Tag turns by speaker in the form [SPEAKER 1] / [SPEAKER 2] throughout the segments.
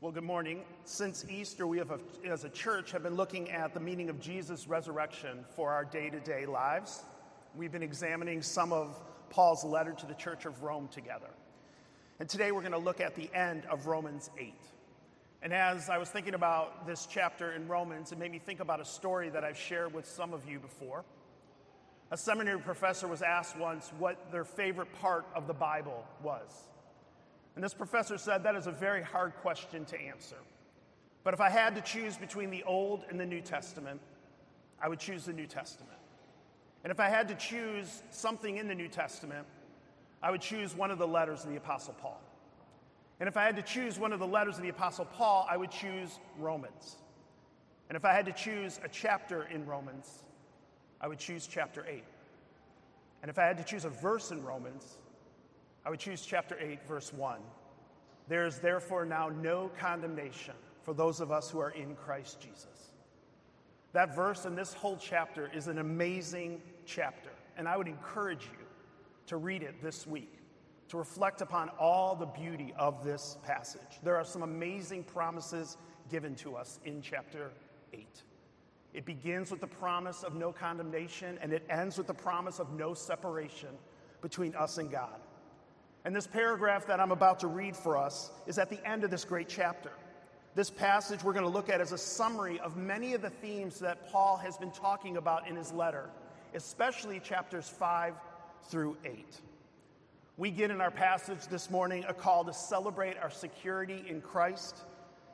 [SPEAKER 1] Well, good morning. Since Easter, we have, as a church, have been looking at the meaning of Jesus' resurrection for our day to day lives. We've been examining some of Paul's letter to the church of Rome together. And today we're going to look at the end of Romans 8. And as I was thinking about this chapter in Romans, it made me think about a story that I've shared with some of you before. A seminary professor was asked once what their favorite part of the Bible was. And this professor said that is a very hard question to answer. But if I had to choose between the Old and the New Testament, I would choose the New Testament. And if I had to choose something in the New Testament, I would choose one of the letters of the Apostle Paul. And if I had to choose one of the letters of the Apostle Paul, I would choose Romans. And if I had to choose a chapter in Romans, I would choose chapter 8. And if I had to choose a verse in Romans, I would choose chapter 8, verse 1. There is therefore now no condemnation for those of us who are in Christ Jesus. That verse in this whole chapter is an amazing chapter, and I would encourage you to read it this week, to reflect upon all the beauty of this passage. There are some amazing promises given to us in chapter 8. It begins with the promise of no condemnation, and it ends with the promise of no separation between us and God. And this paragraph that I'm about to read for us is at the end of this great chapter. This passage we're going to look at is a summary of many of the themes that Paul has been talking about in his letter, especially chapters 5 through 8. We get in our passage this morning a call to celebrate our security in Christ.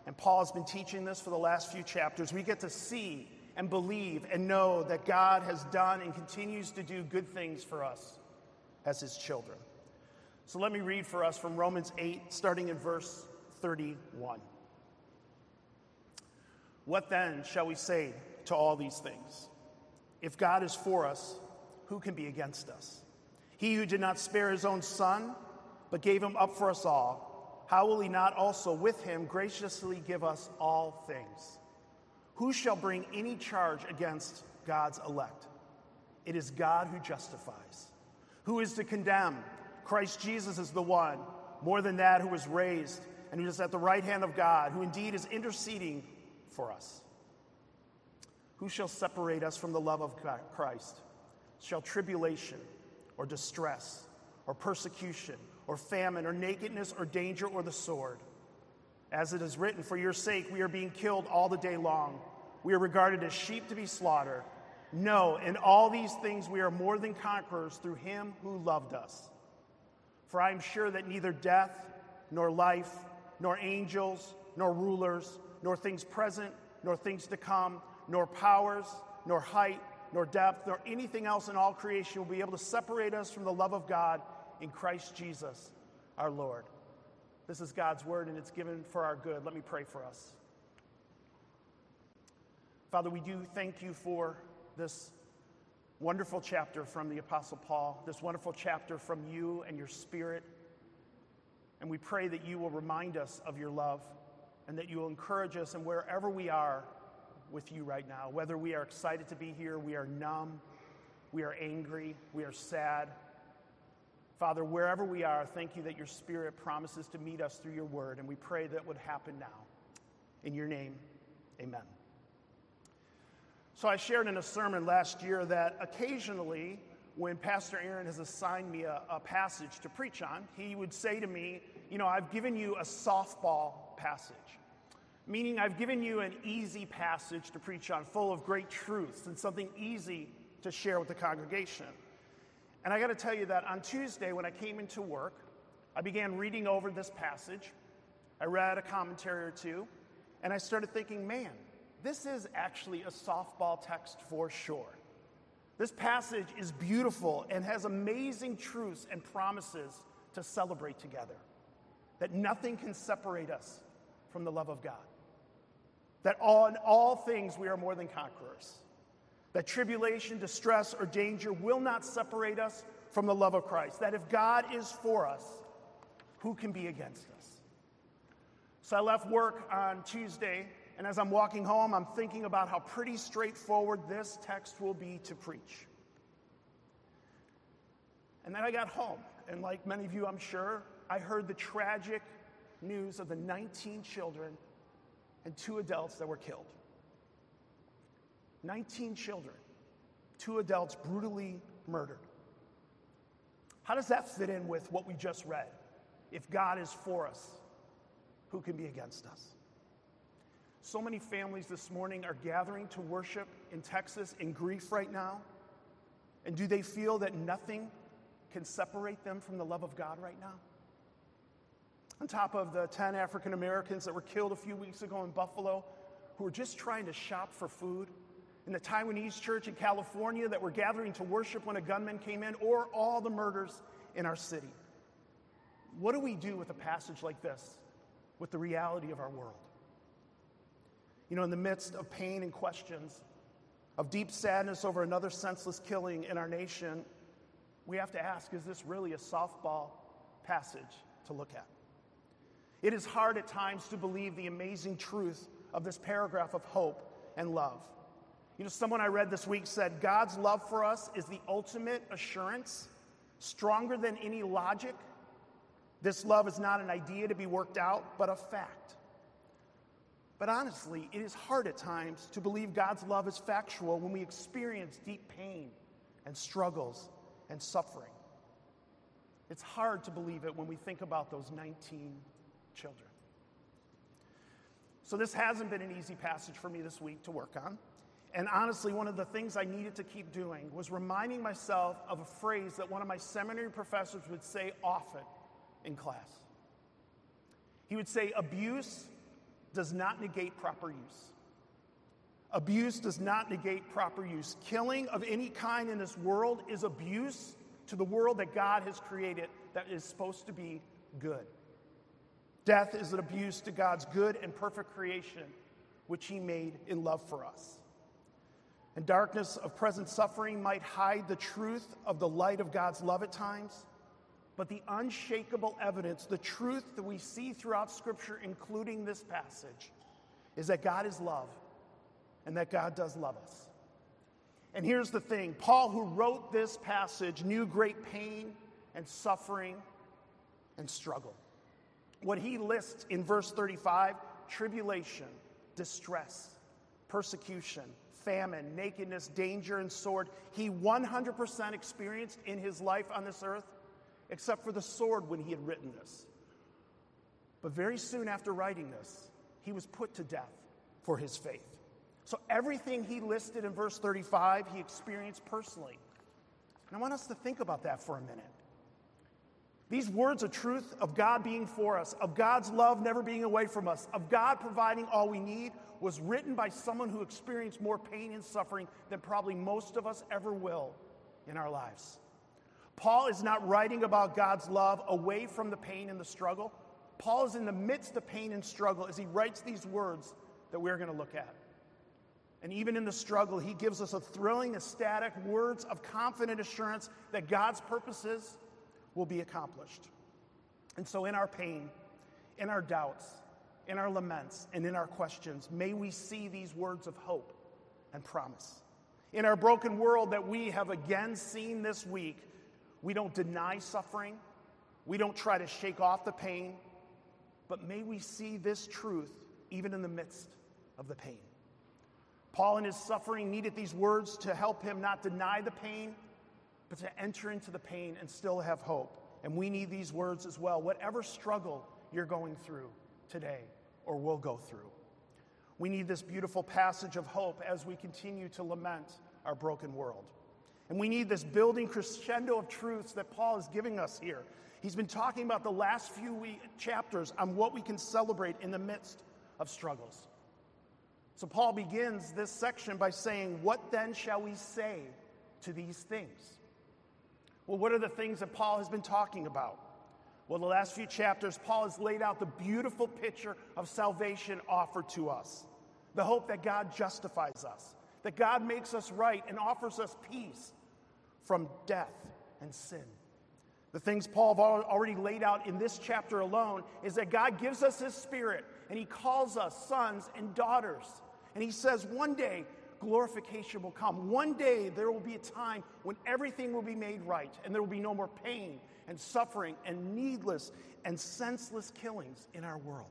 [SPEAKER 1] And Paul has been teaching this for the last few chapters. We get to see and believe and know that God has done and continues to do good things for us as his children. So let me read for us from Romans 8, starting in verse 31. What then shall we say to all these things? If God is for us, who can be against us? He who did not spare his own son, but gave him up for us all, how will he not also with him graciously give us all things? Who shall bring any charge against God's elect? It is God who justifies. Who is to condemn? Christ Jesus is the one, more than that, who was raised and who is at the right hand of God, who indeed is interceding for us. Who shall separate us from the love of Christ? Shall tribulation or distress or persecution or famine or nakedness or danger or the sword? As it is written, For your sake we are being killed all the day long. We are regarded as sheep to be slaughtered. No, in all these things we are more than conquerors through him who loved us. For I am sure that neither death, nor life, nor angels, nor rulers, nor things present, nor things to come, nor powers, nor height, nor depth, nor anything else in all creation will be able to separate us from the love of God in Christ Jesus our Lord. This is God's word, and it's given for our good. Let me pray for us. Father, we do thank you for this wonderful chapter from the Apostle Paul, this wonderful chapter from you and your Spirit. And we pray that you will remind us of your love and that you will encourage us and wherever we are with you right now, whether we are excited to be here, we are numb, we are angry, we are sad. Father, wherever we are, thank you that your Spirit promises to meet us through your word, and we pray that would happen now. In your name, amen. So I shared in a sermon last year that occasionally, when Pastor Aaron has assigned me a, a, passage to preach on, he would say to me, You know, I've given you a softball passage, meaning I've given you an easy passage to preach on, full of great truths and something easy to share with the congregation. And I got to tell you that on Tuesday, when I came into work, I began reading over this passage. I read a commentary or two, and I started thinking, man, this is actually a softball text for sure. This passage is beautiful and has amazing truths and promises to celebrate together. That nothing can separate us from the love of God. That in all things we are more than conquerors. That tribulation, distress, or danger will not separate us from the love of Christ. That if God is for us, who can be against us? So I left work on Tuesday and as I'm walking home, I'm thinking about how pretty straightforward this text will be to preach. And then I got home, and like many of you, I'm sure, I heard the tragic news of the 19 children and two adults that were killed. 19 children, two adults brutally murdered. How does that fit in with what we just read? If God is for us, who can be against us? So many families this morning are gathering to worship in Texas in grief right now. And do they feel that nothing can separate them from the love of God right now? On top of the 10 African Americans that were killed a few weeks ago in Buffalo, who were just trying to shop for food, in the Taiwanese church in California that were gathering to worship when a gunman came in, or all the murders in our city. What do we do with a passage like this, with the reality of our world? You know, in the midst of pain and questions, of deep sadness over another senseless killing in our nation, we have to ask is this really a softball passage to look at? It is hard at times to believe the amazing truth of this paragraph of hope and love. You know, someone I read this week said God's love for us is the ultimate assurance, stronger than any logic. This love is not an idea to be worked out, but a fact. But honestly, it is hard at times to believe God's love is factual when we experience deep pain and struggles and suffering. It's hard to believe it when we think about those 19 children. So, this hasn't been an easy passage for me this week to work on. And honestly, one of the things I needed to keep doing was reminding myself of a phrase that one of my seminary professors would say often in class. He would say, Abuse does not negate proper use. Abuse does not negate proper use. Killing of any kind in this world is abuse to the world that God has created that is supposed to be good. Death is an abuse to God's good and perfect creation, which He made in love for us. And darkness of present suffering might hide the truth of the light of God's love at times, but the unshakable evidence, the truth that we see throughout Scripture, including this passage, is that God is love and that God does love us. And here's the thing Paul, who wrote this passage, knew great pain and suffering and struggle. What he lists in verse 35 tribulation, distress, persecution, famine, nakedness, danger, and sword, he 100% experienced in his life on this earth, except for the sword when he had written this. But very soon after writing this, he was put to death for his faith. So everything he listed in verse 35, he experienced personally. And I want us to think about that for a minute. These words of truth of God being for us, of God's love never being away from us, of God providing all we need, was written by someone who experienced more pain and suffering than probably most of us ever will in our lives. Paul is not writing about God's love away from the pain and the struggle. Paul is in the midst of pain and struggle as he writes these words that we're going to look at. And even in the struggle, he gives us a thrilling, ecstatic words of confident assurance that God's purposes will be accomplished. And so, in our pain, in our doubts, in our laments, and in our questions, may we see these words of hope and promise. In our broken world that we have again seen this week, we don't deny suffering, we don't try to shake off the pain, but may we see this truth even in the midst of the pain. Paul, in his suffering, needed these words to help him not deny the pain, but to enter into the pain and still have hope. And we need these words as well, whatever struggle you're going through today or will go through. We need this beautiful passage of hope as we continue to lament our broken world. And we need this building crescendo of truths that Paul is giving us here. He's been talking about the last few chapters on what we can celebrate in the midst of struggles. So Paul begins this section by saying, What then shall we say to these things? Well, what are the things that Paul has been talking about? Well, the last few chapters, Paul has laid out the beautiful picture of salvation offered to us the hope that God justifies us, that God makes us right and offers us peace from death and sin. The things Paul already laid out in this chapter alone is that God gives us His Spirit and He calls us sons and daughters. And He says, one day glorification will come. One day there will be a time when everything will be made right and there will be no more pain and suffering and needless and senseless killings in our world.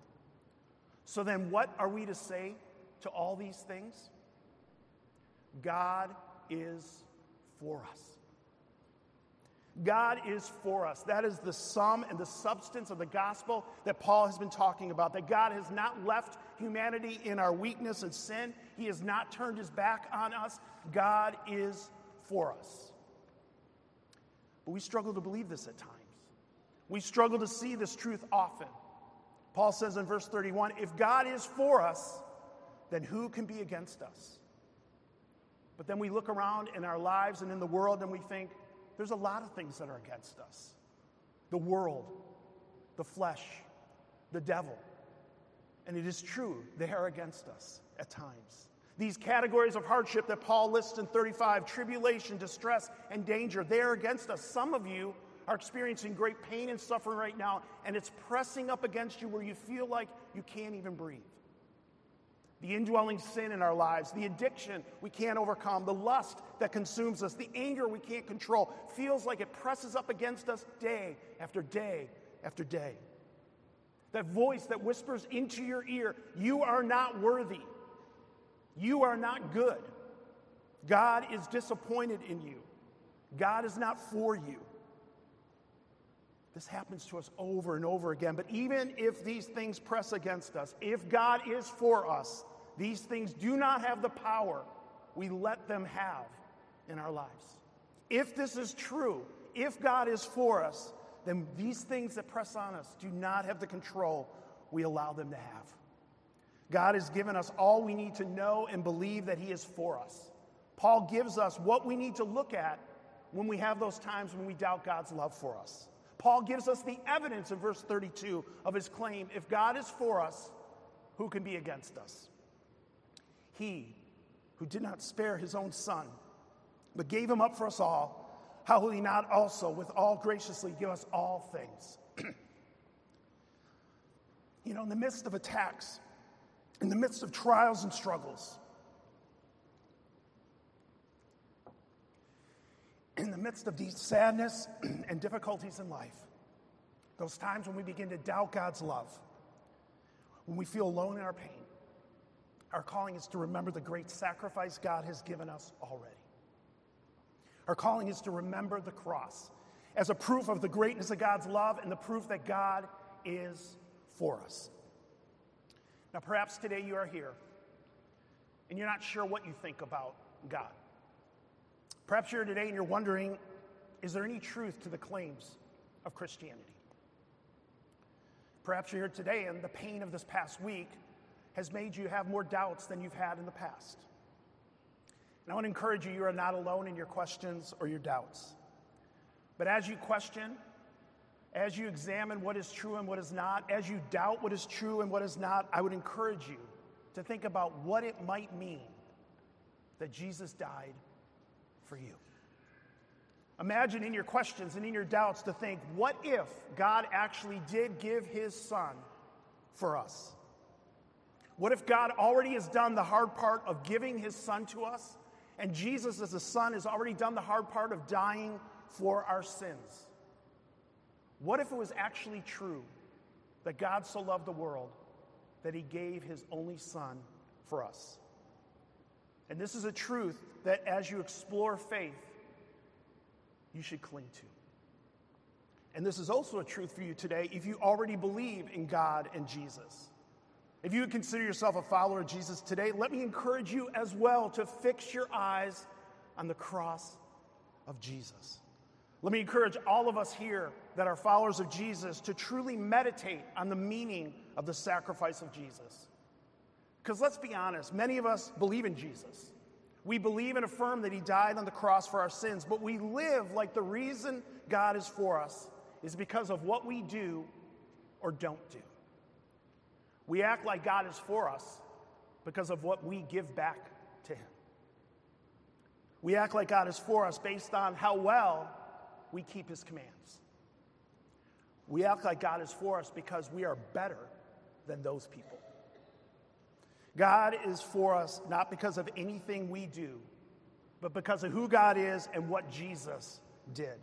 [SPEAKER 1] So then, what are we to say to all these things? God is for us. God is for us. That is the sum and the substance of the gospel that Paul has been talking about. That God has not left humanity in our weakness and sin, He has not turned His back on us. God is for us. But we struggle to believe this at times. We struggle to see this truth often. Paul says in verse 31 if God is for us, then who can be against us? But then we look around in our lives and in the world and we think, there's a lot of things that are against us the world, the flesh, the devil. And it is true, they are against us at times. These categories of hardship that Paul lists in 35 tribulation, distress, and danger they are against us. Some of you are experiencing great pain and suffering right now, and it's pressing up against you where you feel like you can't even breathe the indwelling sin in our lives, the addiction we can't overcome, the lust that consumes us, the anger we can't control, feels like it presses up against us day after day after day. That voice that whispers into your ear, You are not worthy. You are not good. God is disappointed in you. God is not for you. This happens to us over and over again. But even if these things press against us, if God is for us, these things do not have the power we let them have in our lives. If this is true, if God is for us, then these things that press on us do not have the control we allow them to have. God has given us all we need to know and believe that He is for us. Paul gives us what we need to look at when we have those times when we doubt God's love for us. Paul gives us the evidence in verse 32 of his claim if God is for us, who can be against us? He who did not spare his own son, but gave him up for us all, how will he not also with all graciously give us all things? you know, in the midst of attacks, in the midst of trials and struggles, in the midst of these sadness and difficulties in life, those times when we begin to doubt God's love, when we feel alone in our pain, our calling is to remember the great sacrifice God has given us already. Our calling is to remember the cross as a proof of the greatness of God's love and the proof that God is for us. Now, perhaps today you are here and you're not sure what you think about God. Perhaps you're here today and you're wondering is there any truth to the claims of Christianity? Perhaps you're here today and the pain of this past week has made you have more doubts than you've had in the past. And I want to encourage you, you are not alone in your questions or your doubts. But as you question, as you examine what is true and what is not, as you doubt what is true and what is not, I would encourage you to think about what it might mean that Jesus died for you. Imagine in your questions and in your doubts to think, what if God actually did give his son for us? What if God already has done the hard part of giving his son to us? And Jesus, as a son, has already done the hard part of dying for our sins. What if it was actually true that God so loved the world that he gave his only son for us? And this is a truth that as you explore faith, you should cling to. And this is also a truth for you today if you already believe in God and Jesus. If you consider yourself a follower of Jesus today, let me encourage you as well to fix your eyes on the cross of Jesus. Let me encourage all of us here that are followers of Jesus to truly meditate on the meaning of the sacrifice of Jesus. Because let's be honest, many of us believe in Jesus. We believe and affirm that he died on the cross for our sins, but we live like the reason God is for us is because of what we do or don't do. We act like God is for us because of what we give back to Him. We act like God is for us based on how well we keep His commands. We act like God is for us because we are better than those people. God is for us not because of anything we do, but because of who God is and what Jesus did.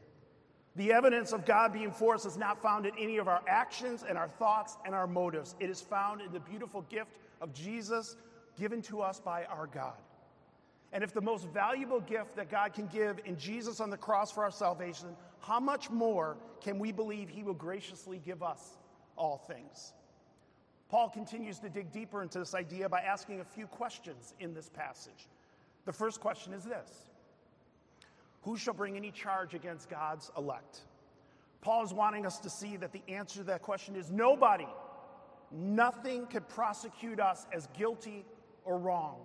[SPEAKER 1] The evidence of God being for us is not found in any of our actions and our thoughts and our motives. It is found in the beautiful gift of Jesus given to us by our God. And if the most valuable gift that God can give in Jesus on the cross for our salvation, how much more can we believe He will graciously give us all things? Paul continues to dig deeper into this idea by asking a few questions in this passage. The first question is this Who shall bring any charge against God's elect? Paul is wanting us to see that the answer to that question is nobody. Nothing could prosecute us as guilty or wrong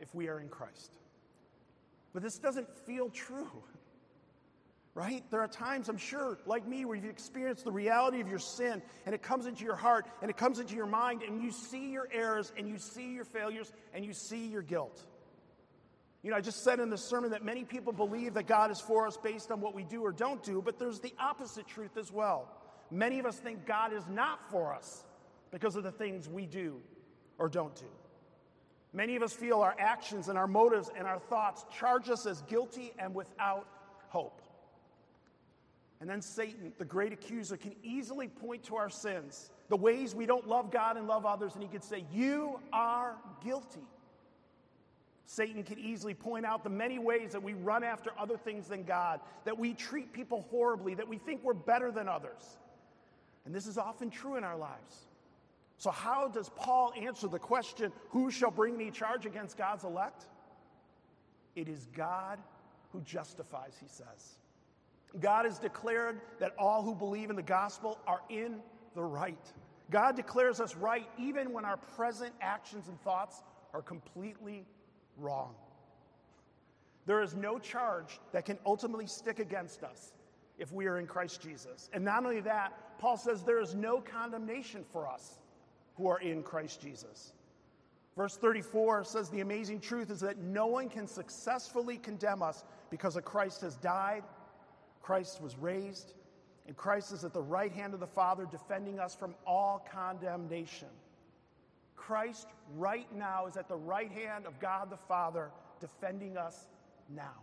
[SPEAKER 1] if we are in Christ. But this doesn't feel true, right? There are times, I'm sure, like me, where you've experienced the reality of your sin and it comes into your heart and it comes into your mind and you see your errors and you see your failures and you see your guilt. You know, I just said in the sermon that many people believe that God is for us based on what we do or don't do, but there's the opposite truth as well. Many of us think God is not for us because of the things we do or don't do. Many of us feel our actions and our motives and our thoughts charge us as guilty and without hope. And then Satan, the great accuser, can easily point to our sins, the ways we don't love God and love others, and he could say, You are guilty. Satan can easily point out the many ways that we run after other things than God, that we treat people horribly, that we think we're better than others. And this is often true in our lives. So, how does Paul answer the question, Who shall bring me charge against God's elect? It is God who justifies, he says. God has declared that all who believe in the gospel are in the right. God declares us right even when our present actions and thoughts are completely wrong. There is no charge that can ultimately stick against us if we are in Christ Jesus. And not only that, Paul says there is no condemnation for us who are in Christ Jesus. Verse 34 says the amazing truth is that no one can successfully condemn us because of Christ has died, Christ was raised, and Christ is at the right hand of the Father defending us from all condemnation. Christ right now is at the right hand of God the Father defending us now.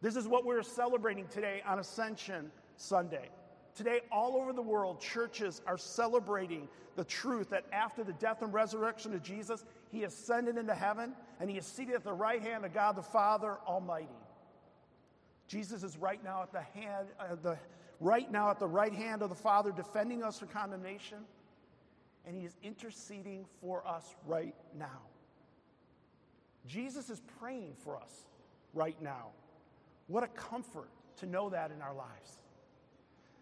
[SPEAKER 1] This is what we're celebrating today on Ascension Sunday. Today, all over the world, churches are celebrating the truth that after the death and resurrection of Jesus, he ascended into heaven and he is seated at the right hand of God the Father Almighty. Jesus is right now at the hand, uh, the, right now at the right hand of the Father, defending us from condemnation, and he is interceding for us right now. Jesus is praying for us right now. What a comfort to know that in our lives.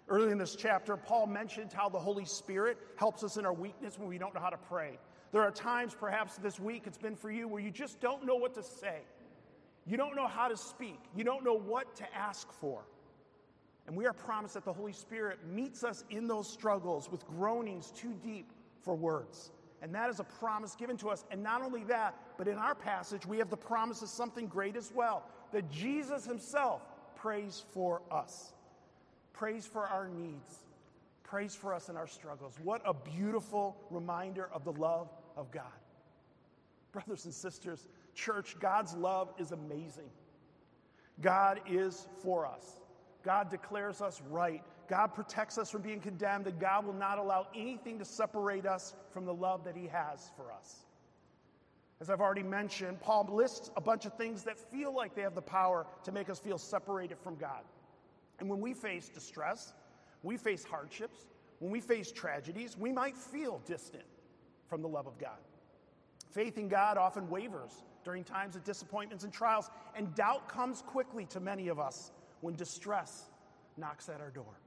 [SPEAKER 1] Early in this chapter, Paul mentioned how the Holy Spirit helps us in our weakness when we don't know how to pray. There are times, perhaps this week, it's been for you, where you just don't know what to say. You don't know how to speak. You don't know what to ask for. And we are promised that the Holy Spirit meets us in those struggles with groanings too deep for words. And that is a promise given to us. And not only that, but in our passage, we have the promise of something great as well that Jesus himself prays for us prays for our needs, prays for us in our struggles. What a beautiful reminder of the love of God. Brothers and sisters, church, God's love is amazing. God is for us. God declares us right. God protects us from being condemned, and God will not allow anything to separate us from the love that He has for us. As I've already mentioned, Paul lists a bunch of things that feel like they have the power to make us feel separated from God. And when we face distress, we face hardships, when we face tragedies, we might feel distant from the love of God. Faith in God often wavers during times of disappointments and trials, and doubt comes quickly to many of us when distress knocks at our door.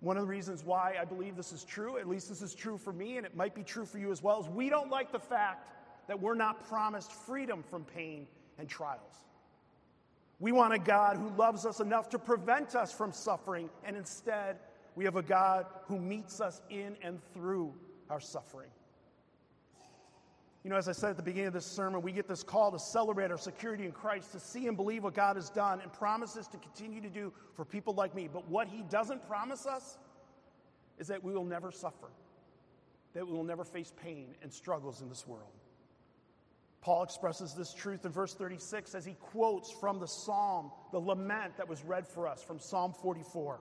[SPEAKER 1] One of the reasons why I believe this is true, at least this is true for me, and it might be true for you as well, is we don't like the fact that we're not promised freedom from pain and trials. We want a God who loves us enough to prevent us from suffering, and instead, we have a God who meets us in and through our suffering. You know, as I said at the beginning of this sermon, we get this call to celebrate our security in Christ, to see and believe what God has done and promises to continue to do for people like me. But what He doesn't promise us is that we will never suffer, that we will never face pain and struggles in this world. Paul expresses this truth in verse 36 as he quotes from the psalm, the lament that was read for us from Psalm 44.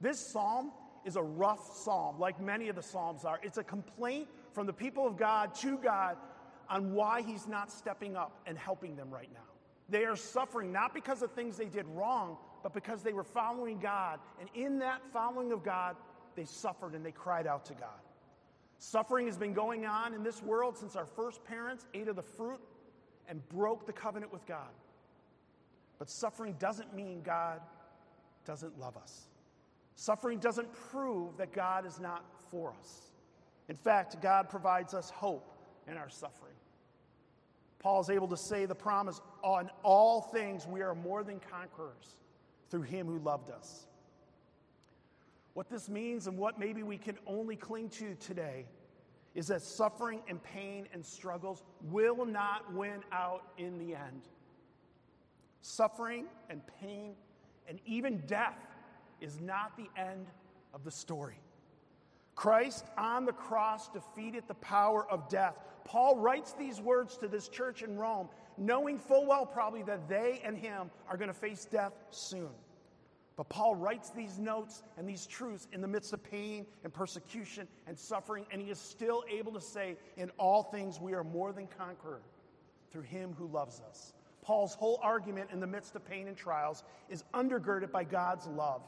[SPEAKER 1] This psalm is a rough psalm, like many of the psalms are. It's a complaint from the people of God to God on why he's not stepping up and helping them right now. They are suffering not because of things they did wrong, but because they were following God. And in that following of God, they suffered and they cried out to God. Suffering has been going on in this world since our first parents ate of the fruit and broke the covenant with God. But suffering doesn't mean God doesn't love us. Suffering doesn't prove that God is not for us. In fact, God provides us hope in our suffering. Paul is able to say the promise on all things we are more than conquerors through him who loved us. What this means and what maybe we can only cling to today is that suffering and pain and struggles will not win out in the end. Suffering and pain and even death is not the end of the story. Christ on the cross defeated the power of death. Paul writes these words to this church in Rome, knowing full well probably that they and him are going to face death soon. But Paul writes these notes and these truths in the midst of pain and persecution and suffering, and he is still able to say, In all things, we are more than conqueror through him who loves us. Paul's whole argument in the midst of pain and trials is undergirded by God's love.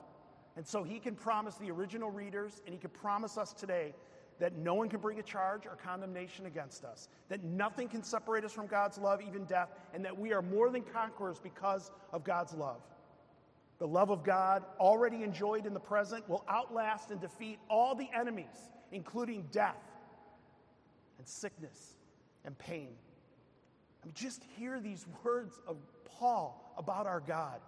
[SPEAKER 1] And so he can promise the original readers, and he can promise us today that no one can bring a charge or condemnation against us, that nothing can separate us from God's love, even death, and that we are more than conquerors because of God's love. The love of God, already enjoyed in the present, will outlast and defeat all the enemies, including death and sickness and pain. I mean, just hear these words of Paul about our God.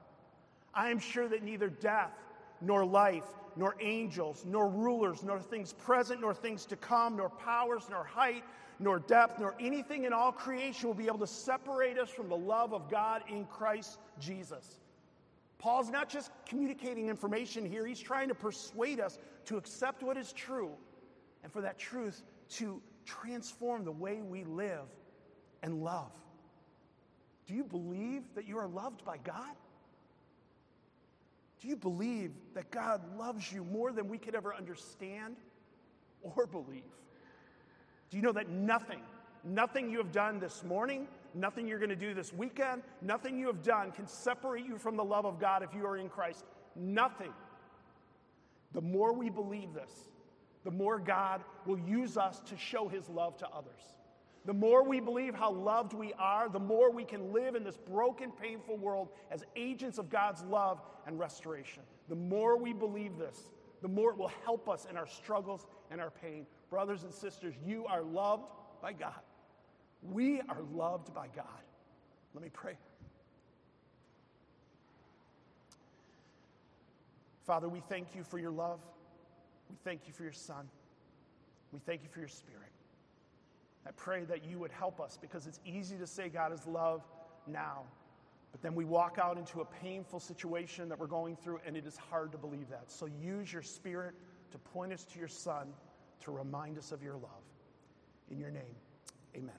[SPEAKER 1] I am sure that neither death, nor life, nor angels, nor rulers, nor things present, nor things to come, nor powers, nor height, nor depth, nor anything in all creation will be able to separate us from the love of God in Christ Jesus. Paul's not just communicating information here, he's trying to persuade us to accept what is true and for that truth to transform the way we live and love. Do you believe that you are loved by God? Do you believe that God loves you more than we could ever understand or believe? Do you know that nothing, nothing you have done this morning, nothing you're going to do this weekend, nothing you have done can separate you from the love of God if you are in Christ. Nothing. The more we believe this, the more God will use us to show his love to others. The more we believe how loved we are, the more we can live in this broken, painful world as agents of God's love and restoration. The more we believe this, the more it will help us in our struggles and our pain. Brothers and sisters, you are loved by God. We are loved by God. Let me pray. Father, we thank you for your love. We thank you for your Son. We thank you for your Spirit. I pray that you would help us because it's easy to say God is love now, but then we walk out into a painful situation that we're going through, and it is hard to believe that. So use your Spirit to point us to your Son to remind us of your love. In your name, amen.